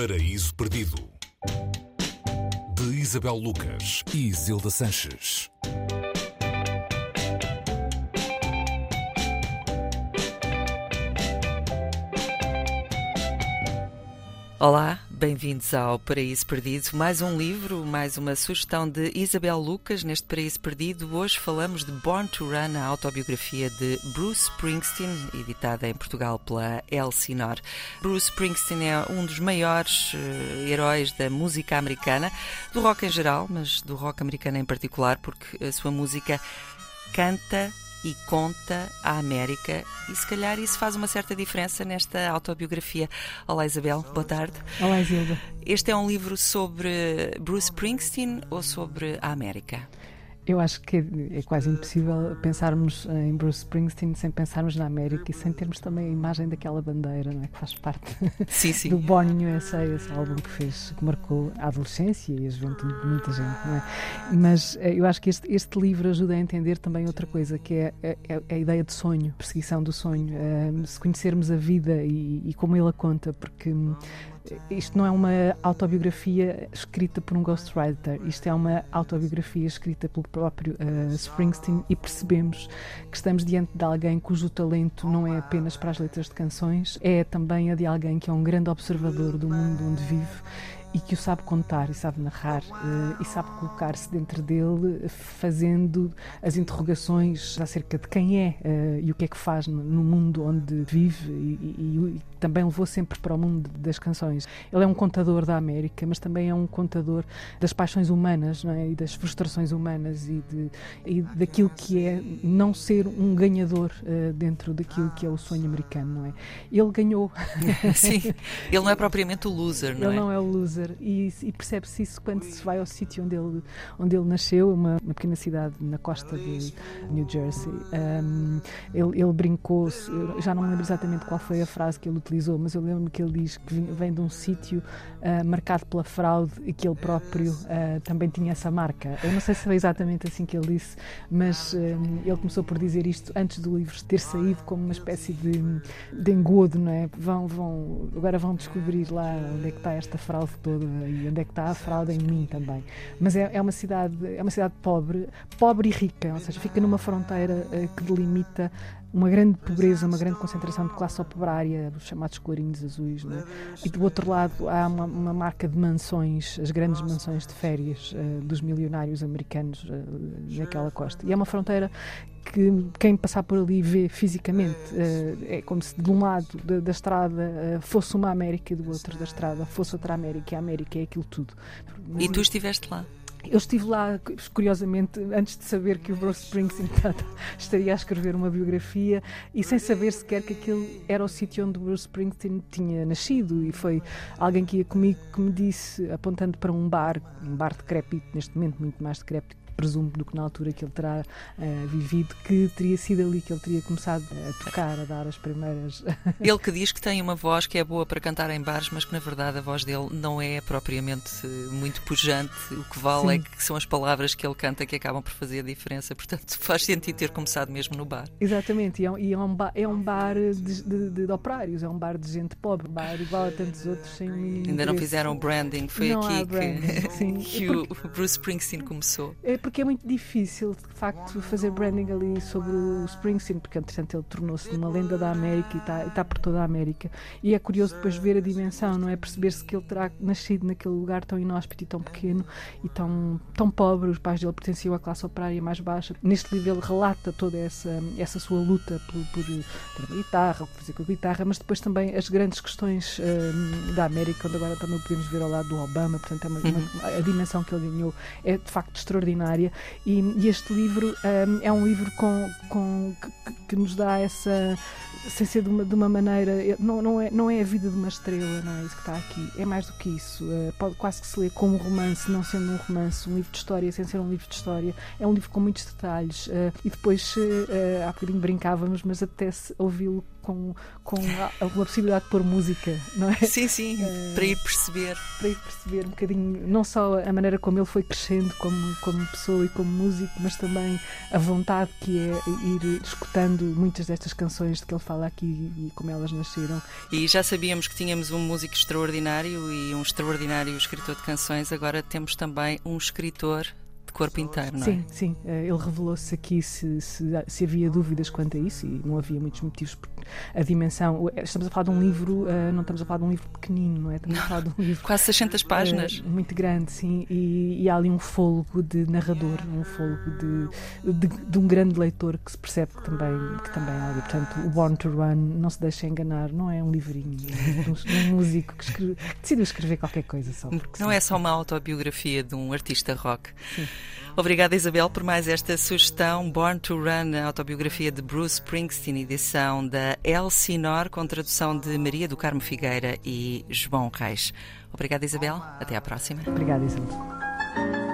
Paraíso Perdido de Isabel Lucas e Zilda Sanches. Olá, bem-vindos ao Paraíso Perdido. Mais um livro, mais uma sugestão de Isabel Lucas neste Paraíso Perdido. Hoje falamos de Born to Run, a autobiografia de Bruce Springsteen, editada em Portugal pela Elsinore. Bruce Springsteen é um dos maiores uh, heróis da música americana, do rock em geral, mas do rock americano em particular, porque a sua música canta e conta a América e se calhar isso faz uma certa diferença nesta autobiografia. Olá Isabel, boa tarde. Olá Zilda. Este é um livro sobre Bruce Springsteen ou sobre a América? Eu acho que é quase impossível pensarmos em Bruce Springsteen sem pensarmos na América e sem termos também a imagem daquela bandeira, não é? Que faz parte sim, sim. do Born USA, esse álbum que fez, que marcou a adolescência e a juventude de muita gente, não é? Mas eh, eu acho que este, este livro ajuda a entender também outra coisa, que é, a ideia de sonho, perseguição do sonho. Um, se conhecermos a vida e, e como ele a conta, porque isto não é uma autobiografia escrita por um ghostwriter, isto é uma autobiografia escrita pelo próprio uh, Springsteen e percebemos que estamos diante de alguém cujo talento não é apenas para as letras de canções, é também a de alguém que é um grande observador do mundo onde vive e que o sabe contar e sabe narrar uh, e sabe colocar-se dentro dele, fazendo as interrogações acerca de quem é uh, e o que é que faz no, mundo onde vive e, e, e, também levou sempre para o mundo das canções. Ele é um contador da América, mas também é um contador das paixões humanas não é? e das frustrações humanas e, de, e daquilo que é não ser um ganhador uh, dentro daquilo que é o sonho americano, não é? Ele ganhou. Sim, ele não é propriamente o loser, não ele é? Ele não é o loser e, e percebe-se isso quando se vai ao sítio onde ele, onde ele nasceu, uma, uma pequena cidade na costa de New Jersey. Um, ele, ele brincou, já não me lembro exatamente qual foi a frase que ele utilizou, mas eu lembro que ele diz que vem de um sítio uh, marcado pela fraude e que ele próprio uh, também tinha essa marca. Eu não sei se foi exatamente assim que ele disse, mas um, ele começou por dizer isto antes do livro ter saído como uma espécie de, de engodo, não é? Vão, vão, agora vão descobrir lá onde é que está esta fraude toda e onde é que está a fraude em mim também. Mas é, é uma cidade é uma cidade pobre, pobre e rica, ou seja, fica numa fronteira uh, que delimita uma grande pobreza, uma grande concentração de classe operária, os chamados colorinhos azuis, né? e do outro lado há uma, uma, marca de mansões, as grandes mansões de férias uh, dos milionários americanos uh, naquela costa. E é uma fronteira que quem passar por ali vê fisicamente. Uh, é como se de um lado da, da estrada fosse uma América e do outro da estrada fosse outra América. E a América é aquilo tudo. E tu estiveste lá? Eu estive lá, curiosamente, antes de saber que o Bruce Springsteen estaria a escrever uma biografia e sem saber sequer que aquele era o sítio onde o Bruce Springsteen tinha nascido. E foi alguém que ia comigo que me disse, apontando para um bar, um bar decrépito, neste momento muito mais decrépito presumo, do que na altura que ele terá uh, vivido, que teria sido ali que ele teria começado a tocar, a dar as primeiras. ele que diz que tem uma voz que é boa para cantar em bares, mas que na verdade a voz dele não é propriamente muito pujante. O que vale é é que são as palavras que ele canta que acabam por fazer a diferença. Portanto, faz sentido ter começado mesmo no bar. Exatamente, e é um, e é um, bar, é um bar de, de, de, operários, é um bar de gente pobre, um bar igual a tantos outros sem Ainda não fizeram branding, foi não aqui que, que o Bruce Springsteen começou. É porque é muito difícil, de facto, fazer branding ali sobre o Springsteen, porque, entretanto, ele tornou-se uma lenda da América e está, está por toda a América. E é curioso depois ver a dimensão, não é? Perceber-se que ele terá nascido naquele lugar tão inóspito e tão pequeno e tão, tão pobre. Os pais dele pertenciam à classe operária mais baixa. Neste livro ele relata toda essa, essa sua luta por, por ter uma guitarra, que fazer com a guitarra, mas depois também as grandes questões um, da América, onde agora também podemos ver ao lado do Obama. Portanto, é uma, uma, a dimensão que ele ganhou é de facto extraordinária e, e este livro um, é um livro com, com que, que, nos dá essa sem ser de uma, de uma maneira não, não, é, não é a vida de uma estrela não é isso que está aqui é mais do que isso uh, pode quase que se ler como um romance não sendo um romance um livro de história sem ser um livro de história. É um livro com muitos detalhes uh, e depois uh, há bocadinho brincávamos mas apetece ouvi-lo com, com a, a possibilidade de pôr música, não é? Sim, sim, uh, para ir perceber. Para ir perceber um bocadinho, não só a maneira como ele foi crescendo como, como pessoa e como músico, mas também a vontade que é ir escutando muitas destas canções de que ele fala aqui e como elas nasceram. E já sabíamos que tínhamos um músico extraordinário e um extraordinário escritor de canções, agora temos também um escritor de corpo inteiro, não é? Sim, sim. Eh, ele revelou-se aqui se, se, se, havia dúvidas quanto a isso e não havia muitos motivos. Porque a dimensão. Estamos a falar de um livro, eh, não estamos a falar de um livro pequenino, não é? Estamos não, a falar de um livro. Quase 600 páginas. Eh, muito grande, sim. E, e, há ali um fôlego de narrador, um fôlego de, de, de, um grande leitor que se percebe que também, que também há ali. Portanto, o Born to Run, não se deixa enganar, não é um livrinho. É de um, um músico que, escreve, que decidiu escrever qualquer coisa só. Não sim. é só uma autobiografia de um artista rock. Sim. Obrigada, Isabel, por mais esta sugestão. Born to Run, a autobiografia de Bruce Springsteen, edição da Elsinor, com tradução de Maria do Carmo Figueira e João Reis. Obrigada, Isabel. Até à próxima. Obrigada, Isabel.